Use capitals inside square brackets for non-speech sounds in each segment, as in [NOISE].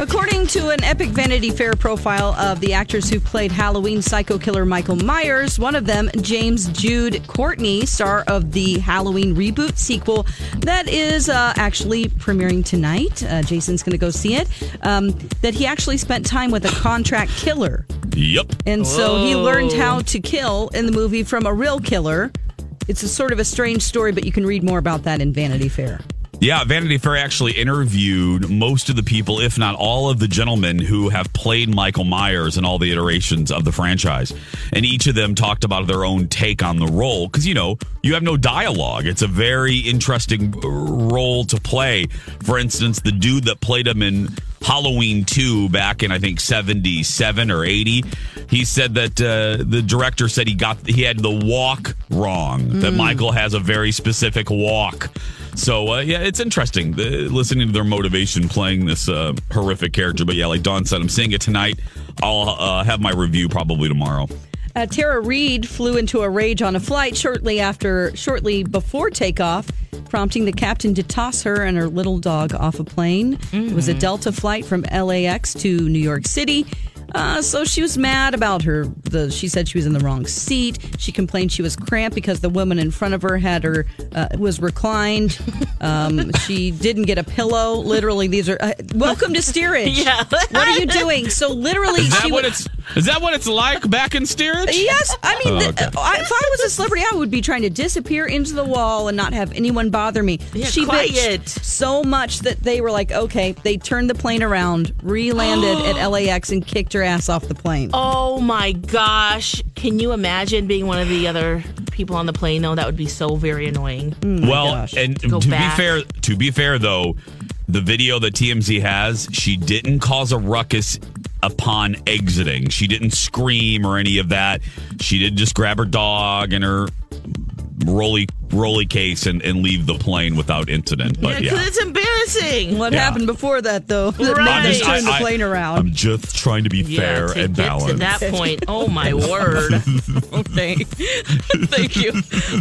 According to an Epic Vanity Fair profile of the actors who played Halloween psycho killer Michael Myers, one of them, James Jude Courtney, star of the Halloween reboot sequel that is uh, actually premiering tonight. Uh, Jason's going to go see it. Um, that he actually spent time with a contract killer. Yep. And so he learned how to kill in the movie from a real killer. It's a sort of a strange story, but you can read more about that in Vanity Fair. Yeah, Vanity Fair actually interviewed most of the people, if not all of the gentlemen who have played Michael Myers in all the iterations of the franchise. And each of them talked about their own take on the role because, you know, you have no dialogue. It's a very interesting role to play. For instance, the dude that played him in Halloween 2 back in, I think, 77 or 80, he said that uh, the director said he got, he had the walk wrong, that Michael has a very specific walk. So uh, yeah, it's interesting uh, listening to their motivation playing this uh, horrific character. But yeah, like Don said, I'm seeing it tonight. I'll uh, have my review probably tomorrow. Uh, Tara Reid flew into a rage on a flight shortly after, shortly before takeoff, prompting the captain to toss her and her little dog off a plane. It was a Delta flight from LAX to New York City. Uh, so she was mad about her. The she said she was in the wrong seat. She complained she was cramped because the woman in front of her had her uh, was reclined. [LAUGHS] Um, she didn't get a pillow. Literally, these are uh, welcome to steerage. [LAUGHS] Yeah. what are you doing? So literally, Is that she what wa- it's? Is that what it's like back in steerage? Yes, I mean, Oh, th- okay. I, if I was a celebrity, I would be trying to disappear into the wall and not have anyone bother me. Yeah, she quiet. bitched so much that they were like, okay, they turned the plane around, re-landed [GASPS] at LAX, and kicked her ass off the plane. Oh my gosh. Can you imagine being one of the other people on the plane though? That would be so very annoying. Mm. well, oh and Go to be fair, to be fair though, the video that TMZ has, she didn't cause a ruckus upon exiting. She didn't scream or any of that. She did just grab her dog and her rolly rolly case and, and leave the plane without incident. But Yeah, yeah. it's embarrassing. What Yeah. happened before that, though? [LAUGHS] That Right. made us I- turn the I- plane around. I'm just trying to be Yeah, fair to and balanced. to that point. Oh my [LAUGHS] word. Okay. [LAUGHS] Thank you.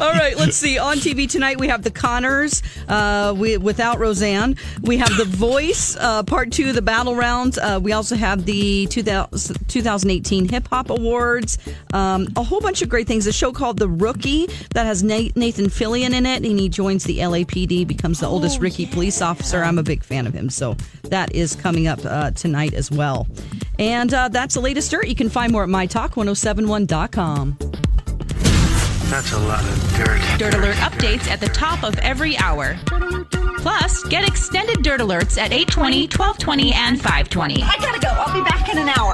All right, let's see. On TV tonight, we have The Conners uh, we, without Roseanne. We have The Voice, uh, part two of the Battle Rounds. Uh, we also have the 2000, 2018 Hip Hop Awards. Um, a whole bunch of great things. A show called The Rookie that has Nathan Fillion in it, and he joins the LAPD, becomes the oldest Ricky police officer. I'm a big fan of him, so that is coming up uh, tonight as well. And uh, that's the latest dirt. You can find more at mytalk1071.com. That's a lot of dirt. Dirt Alert updates at the top of every hour. Plus, get extended Dirt Alerts at 820, 1220, and 520. I gotta go. I'll be back in an hour.